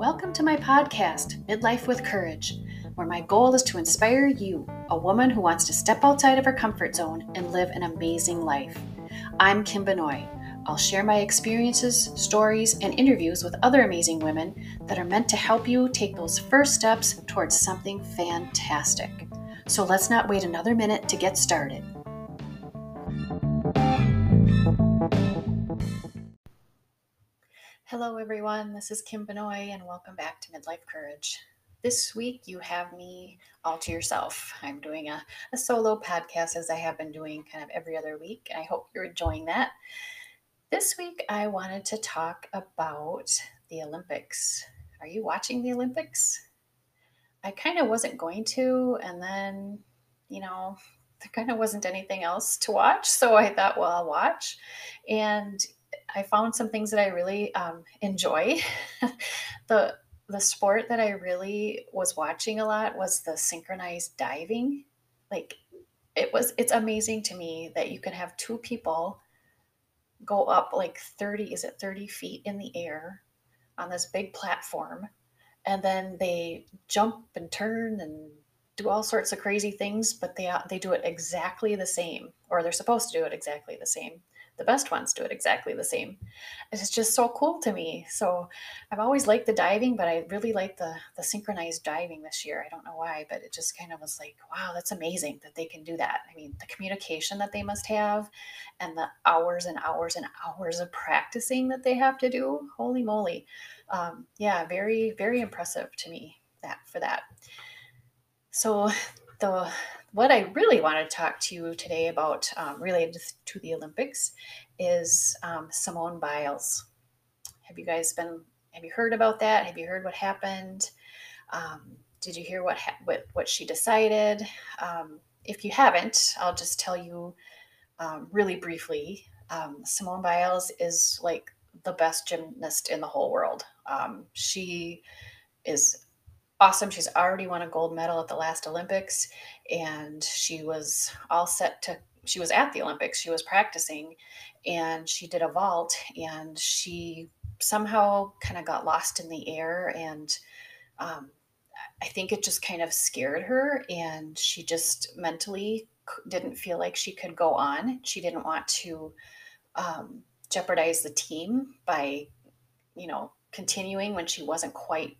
Welcome to my podcast, Midlife with Courage, where my goal is to inspire you, a woman who wants to step outside of her comfort zone and live an amazing life. I'm Kim Benoit. I'll share my experiences, stories, and interviews with other amazing women that are meant to help you take those first steps towards something fantastic. So let's not wait another minute to get started. Hello, everyone. This is Kim Benoit, and welcome back to Midlife Courage. This week, you have me all to yourself. I'm doing a, a solo podcast as I have been doing kind of every other week, I hope you're enjoying that. This week, I wanted to talk about the Olympics. Are you watching the Olympics? I kind of wasn't going to, and then, you know, there kind of wasn't anything else to watch. So I thought, well, I'll watch. And I found some things that I really um, enjoy. the the sport that I really was watching a lot was the synchronized diving. Like it was it's amazing to me that you can have two people go up like 30 is it 30 feet in the air on this big platform and then they jump and turn and do all sorts of crazy things but they they do it exactly the same or they're supposed to do it exactly the same the best ones do it exactly the same. It's just so cool to me. So I've always liked the diving, but I really like the the synchronized diving this year. I don't know why, but it just kind of was like, wow, that's amazing that they can do that. I mean, the communication that they must have and the hours and hours and hours of practicing that they have to do. Holy moly. Um, yeah, very, very impressive to me that for that. So the what I really want to talk to you today about um, related to the Olympics is um, Simone Biles. Have you guys been? Have you heard about that? Have you heard what happened? Um, did you hear what, ha- what what she decided? Um, if you haven't, I'll just tell you um, really briefly. Um, Simone Biles is like the best gymnast in the whole world. she is awesome. She's already won a gold medal at the last Olympics, and she was all set to. She was at the Olympics. She was practicing, and she did a vault, and she somehow kind of got lost in the air, and um, I think it just kind of scared her, and she just mentally didn't feel like she could go on. She didn't want to um, jeopardize the team by, you know, continuing when she wasn't quite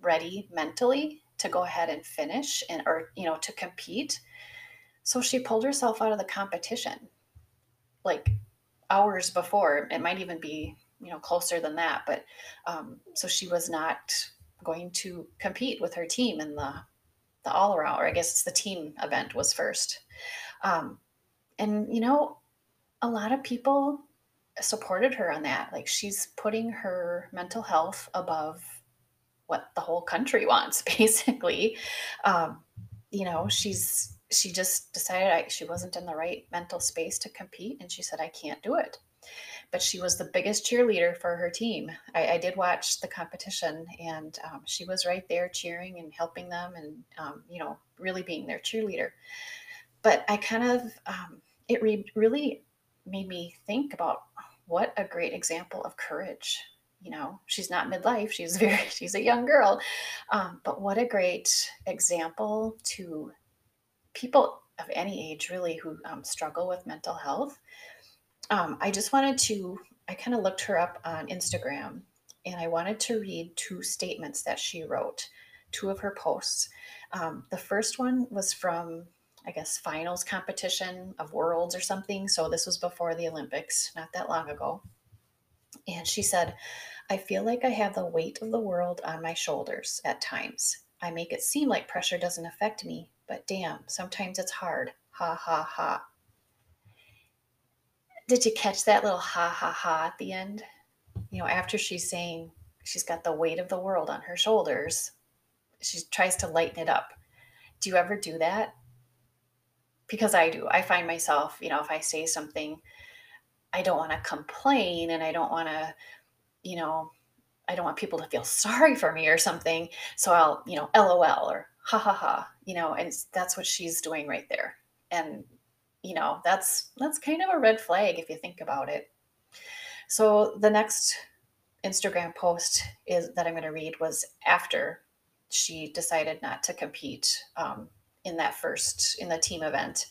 ready mentally to go ahead and finish and or you know to compete. So she pulled herself out of the competition like hours before. It might even be you know closer than that but um, so she was not going to compete with her team in the the all around or i guess it's the team event was first. Um, and you know a lot of people supported her on that. Like she's putting her mental health above what the whole country wants, basically. Um, you know, she's she just decided I, she wasn't in the right mental space to compete, and she said, "I can't do it." But she was the biggest cheerleader for her team. I, I did watch the competition, and um, she was right there cheering and helping them, and um, you know, really being their cheerleader. But I kind of um, it re- really made me think about what a great example of courage you know she's not midlife she's very she's a young girl. Um, but what a great example to people of any age really who um, struggle with mental health. Um, i just wanted to i kind of looked her up on instagram and i wanted to read two statements that she wrote two of her posts. Um, the first one was from i guess finals competition of worlds or something. So this was before the olympics not that long ago. And she said, I feel like I have the weight of the world on my shoulders at times. I make it seem like pressure doesn't affect me, but damn, sometimes it's hard. Ha ha ha. Did you catch that little ha ha ha at the end? You know, after she's saying she's got the weight of the world on her shoulders, she tries to lighten it up. Do you ever do that? Because I do. I find myself, you know, if I say something I don't want to complain and I don't want to, you know, I don't want people to feel sorry for me or something. So I'll, you know, LOL or ha ha ha, you know, and that's what she's doing right there. And, you know, that's that's kind of a red flag if you think about it. So the next Instagram post is that I'm going to read was after she decided not to compete um, in that first in the team event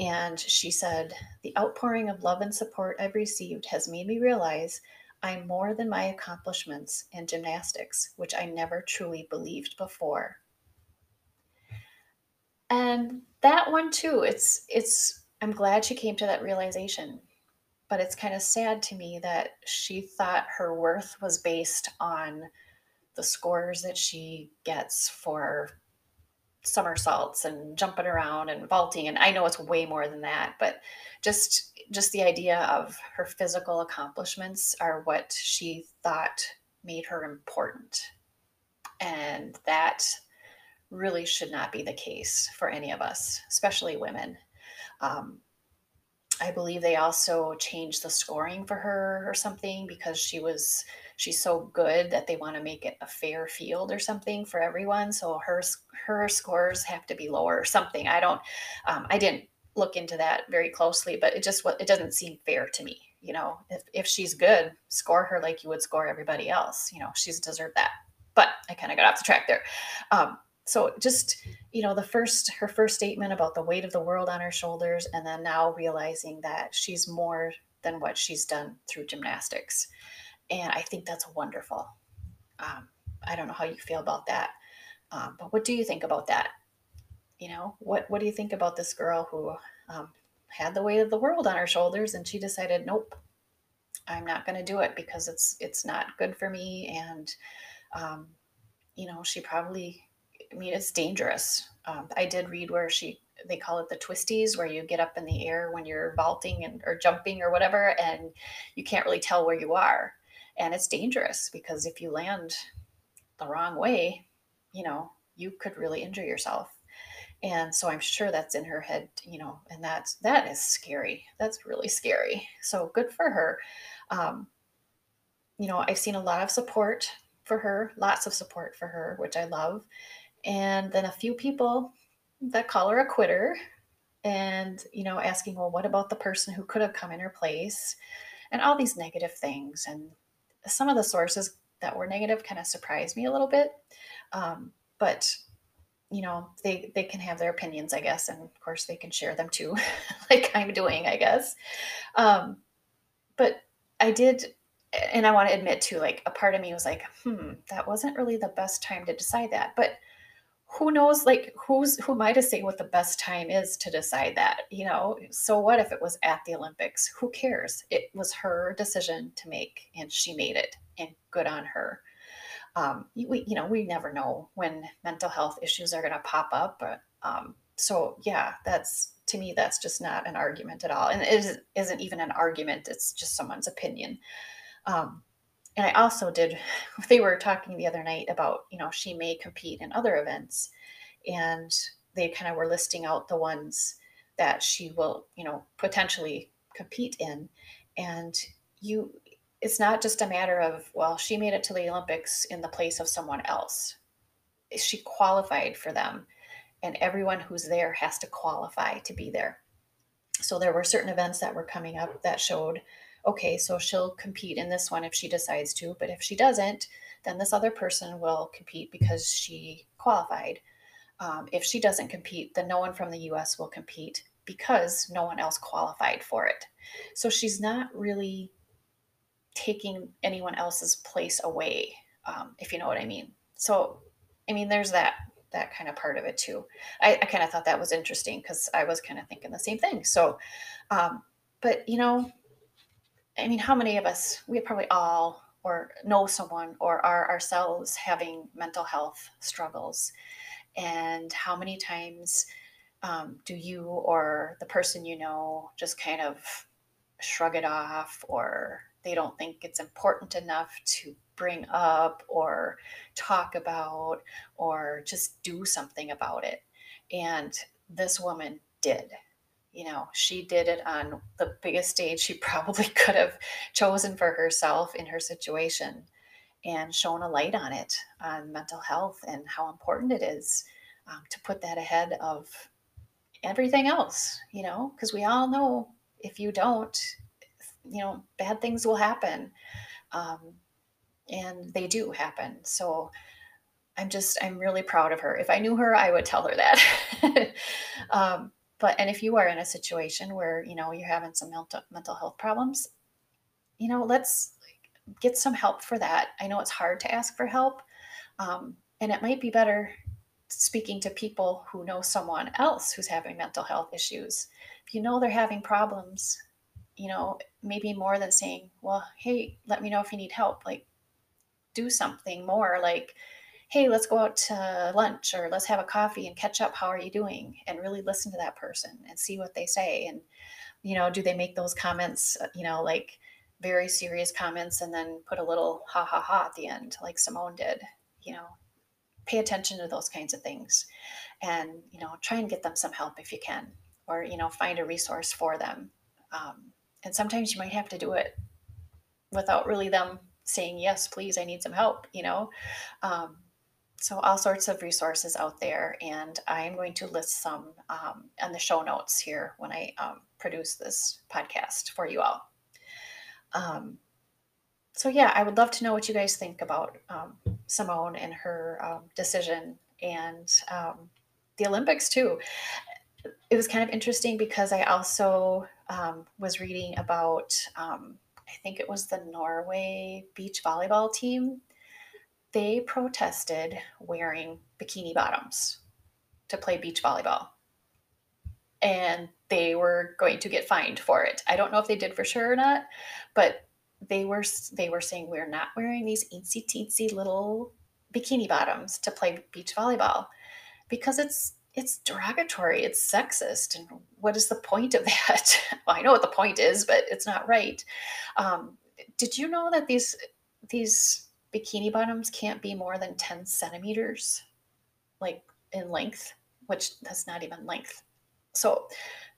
and she said the outpouring of love and support i've received has made me realize i'm more than my accomplishments in gymnastics which i never truly believed before. And that one too it's it's i'm glad she came to that realization but it's kind of sad to me that she thought her worth was based on the scores that she gets for somersaults and jumping around and vaulting and i know it's way more than that but just just the idea of her physical accomplishments are what she thought made her important. And that really should not be the case for any of us especially women. Um, i believe they also changed the scoring for her or something because she was she's so good that they want to make it a fair field or something for everyone. So her her scores have to be lower or something. I don't. Um, I didn't look into that very closely, but it just it doesn't seem fair to me. You know, if if she's good, score her like you would score everybody else. You know, she's deserved that. But I kind of got off the track there. Um, so just you know the first her first statement about the weight of the world on her shoulders and then now realizing that she's more than what she's done through gymnastics and I think that's wonderful. Um, I don't know how you feel about that, um, but what do you think about that? You know, what what do you think about this girl who um, had the weight of the world on her shoulders and she decided, nope, I'm not going to do it because it's it's not good for me, and um, you know, she probably, I mean, it's dangerous. Um, I did read where she they call it the twisties where you get up in the air when you're vaulting and or jumping or whatever and you can't really tell where you are. And it's dangerous because if you land the wrong way you know you could really injure yourself. And so i'm sure that's in her head you know and that's that is scary. That's really scary. So good for her. Um, you know i've seen a lot of support for her lots of support for her which i love and then a few people that call her a quitter and you know asking well what about the person who could have come in her place and all these negative things and some of the sources that were negative kind of surprised me a little bit. Um, but you know, they they can have their opinions, I guess, and of course they can share them too, like I'm doing, I guess. Um, but I did, and I want to admit too, like a part of me was like, hmm, that wasn't really the best time to decide that. But who knows like who's who i to say what the best time is to decide that you know? So what if it was at the olympics? Who cares? It was her decision to make and she made it and good on her. Um, we, you know we never know when mental health issues are going to pop up but um, so yeah that's to me that's just not an argument at all and it isn't even an argument it's just someone's opinion. Um, and I also did, they were talking the other night about, you know, she may compete in other events. And they kind of were listing out the ones that she will, you know, potentially compete in. And you, it's not just a matter of, well, she made it to the Olympics in the place of someone else. She qualified for them. And everyone who's there has to qualify to be there. So there were certain events that were coming up that showed okay, so she'll compete in this one if she decides to, but if she doesn't, then this other person will compete because she qualified. Um, if she doesn't compete, then no one from the US will compete because no one else qualified for it. So she's not really taking anyone else's place away, um, if you know what I mean. So, I mean, there's that that kind of part of it too. I, I kind of thought that was interesting because I was kind of thinking the same thing. So, um, but you know, I mean, how many of us, we probably all or know someone or are ourselves having mental health struggles? And how many times um, do you or the person you know just kind of shrug it off or they don't think it's important enough to bring up or talk about or just do something about it? And this woman did you know, she did it on the biggest stage she probably could have chosen for herself in her situation and shown a light on it, on mental health and how important it is um, to put that ahead of everything else, you know, because we all know if you don't, you know, bad things will happen. Um, and they do happen. So I'm just, I'm really proud of her. If I knew her, I would tell her that. um, but, and if you are in a situation where, you know, you're having some mental, mental health problems, you know, let's get some help for that. I know it's hard to ask for help. Um, and it might be better speaking to people who know someone else who's having mental health issues. If you know they're having problems, you know, maybe more than saying, well, hey, let me know if you need help. Like, do something more like, hey, let's go out to lunch or let's have a coffee and catch up. How are you doing? And really listen to that person and see what they say. And, you know, do they make those comments, uh, you know, like very serious comments and then put a little ha ha ha at the end, like Simone did? You know, pay attention to those kinds of things and, you know, try and get them some help if you can, or, you know, find a resource for them. Um, and sometimes you might have to do it without really them saying, yes, please, I need some help, you know? Um, so all sorts of resources out there and i'm going to list some um, in the show notes here when i um, produce this podcast for you all. Um, so yeah i would love to know what you guys think about um, simone and her um, decision and um, the olympics too. It was kind of interesting because i also was reading about i think it was the norway beach volleyball team they protested wearing bikini bottoms to play beach volleyball. And they were going to get fined for it. I don't know if they did for sure or not, but they were they were saying we're not wearing these eensy teensy little bikini bottoms to play beach volleyball because it's it's derogatory, it's sexist, and what is the point of that? well, I know what the point is, but it's not right. Um, did you know that these these bikini bottoms can't be more than 10 centimeters like in length which that's not even length. So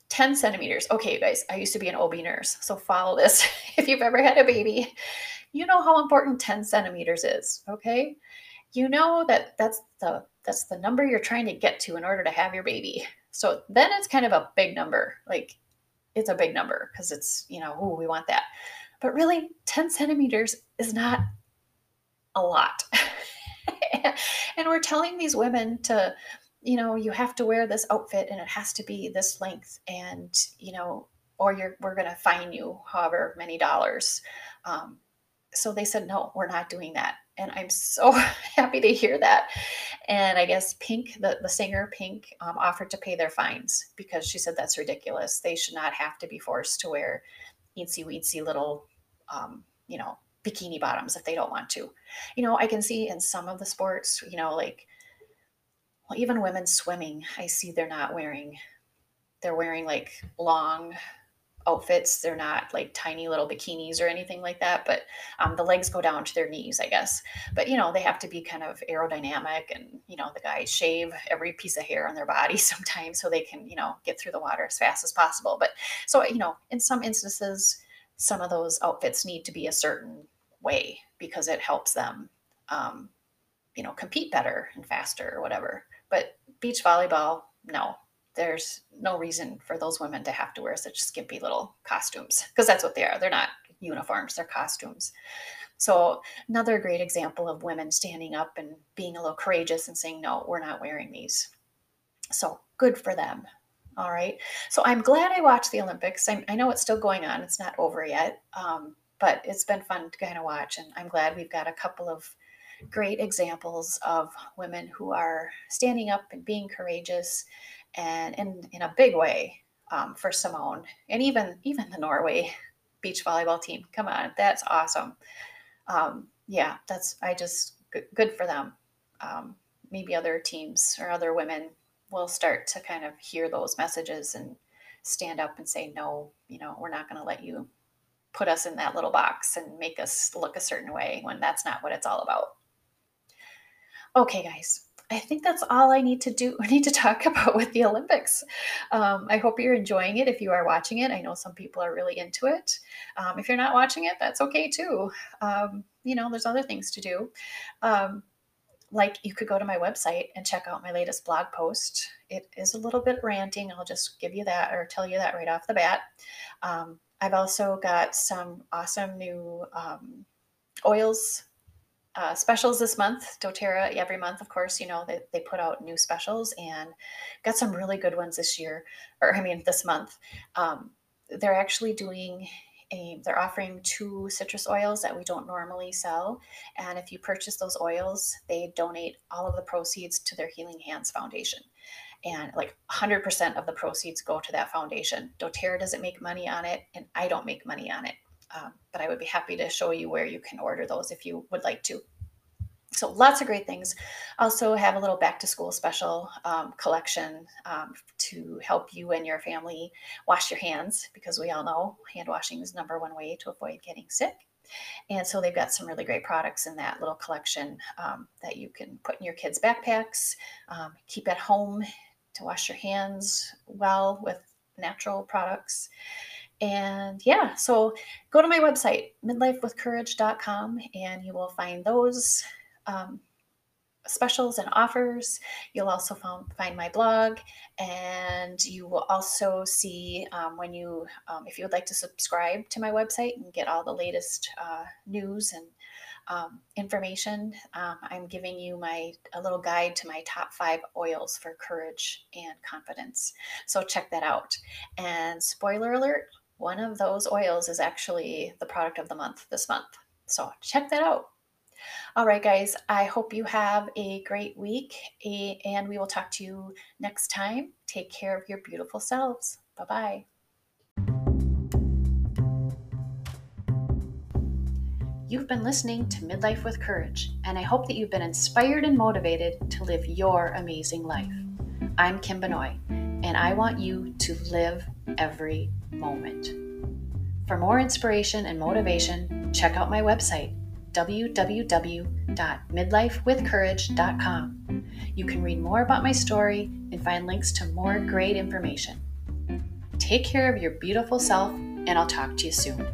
10 centimeters. Okay you guys i used to be an ob nurse so follow this. If you've ever had a baby you know how important 10 centimeters is okay? You know that that's the that's the number you're trying to get to in order to have your baby. So then it's kind of a big number like it's a big number because it's you know oh we want that. But really 10 centimeters is not a lot. and we're telling these women to, you know, you have to wear this outfit and it has to be this length and, you know, or you're, we're going to fine you however many dollars. Um, so they said, no, we're not doing that. And I'm so happy to hear that. And I guess Pink, the, the singer Pink, um, offered to pay their fines because she said that's ridiculous. They should not have to be forced to wear eensy weensy little, um, you know, bikini bottoms if they don't want to. You know, I can see in some of the sports, you know, like well, even women swimming, I see they're not wearing they're wearing like long outfits. They're not like tiny little bikinis or anything like that, but um, the legs go down to their knees, I guess. But you know, they have to be kind of aerodynamic, and you know, the guys shave every piece of hair on their body sometimes so they can, you know, get through the water as fast as possible. But so you know, in some instances, some of those outfits need to be a certain way because it helps them, um, you know, compete better and faster or whatever. But beach volleyball, no, there's no reason for those women to have to wear such skimpy little costumes because that's what they are. They're not uniforms, they're costumes. So, another great example of women standing up and being a little courageous and saying, no, we're not wearing these. So, good for them. All right. So I'm glad I watched the Olympics. I, I know it's still going on, it's not over yet, um, but it's been fun to kind of watch. And I'm glad we've got a couple of great examples of women who are standing up and being courageous and in, in a big way um, for Simone and even even the Norway beach volleyball team. Come on, that's awesome. Um, yeah, that's I just good, good for them. Um, maybe other teams or other women will start to kind of hear those messages and stand up and say, no, you know, we're not going to let you put us in that little box and make us look a certain way when that's not what it's all about. Okay, guys. I think that's all I need to do. I need to talk about with the Olympics. Um, I hope you're enjoying it. If you are watching it, I know some people are really into it. Um, if you're not watching it, that's okay too. Um, you know, there's other things to do. Like you could go to my website and check out my latest blog post. It is a little bit ranting. I'll just give you that or tell you that right off the bat. Um, I've also got some awesome new um, oils uh, specials this month. doTERRA, every month, of course, you know, they, they put out new specials and got some really good ones this year, or I mean, this month. Um, they're actually doing a, they're offering two citrus oils that we don't normally sell. And if you purchase those oils, they donate all of the proceeds to their Healing Hands Foundation. And like 100% of the proceeds go to that foundation. doTERRA doesn't make money on it, and I don't make money on it. Um, but I would be happy to show you where you can order those if you would like to. So lots of great things. Also have a little back to school special um, collection um, to help you and your family wash your hands because we all know hand washing is number one way to avoid getting sick. And so they've got some really great products in that little collection um, that you can put in your kids' backpacks, um, keep at home to wash your hands well with natural products. And yeah, so go to my website, midlifewithcourage.com, and you will find those um, specials and offers. You'll also find my blog, and you will also see um, when you, um, if you would like to subscribe to my website and get all the latest uh, news and um, information. Um, I'm giving you my a little guide to my top five oils for courage and confidence. So check that out. And spoiler alert, one of those oils is actually the product of the month this month. So check that out. All right, guys, I hope you have a great week and we will talk to you next time. Take care of your beautiful selves. Bye bye. You've been listening to Midlife with Courage, and I hope that you've been inspired and motivated to live your amazing life. I'm Kim Benoit, and I want you to live every moment. For more inspiration and motivation, check out my website, www.midlifewithcourage.com. You can read more about my story and find links to more great information. Take care of your beautiful self, and I'll talk to you soon.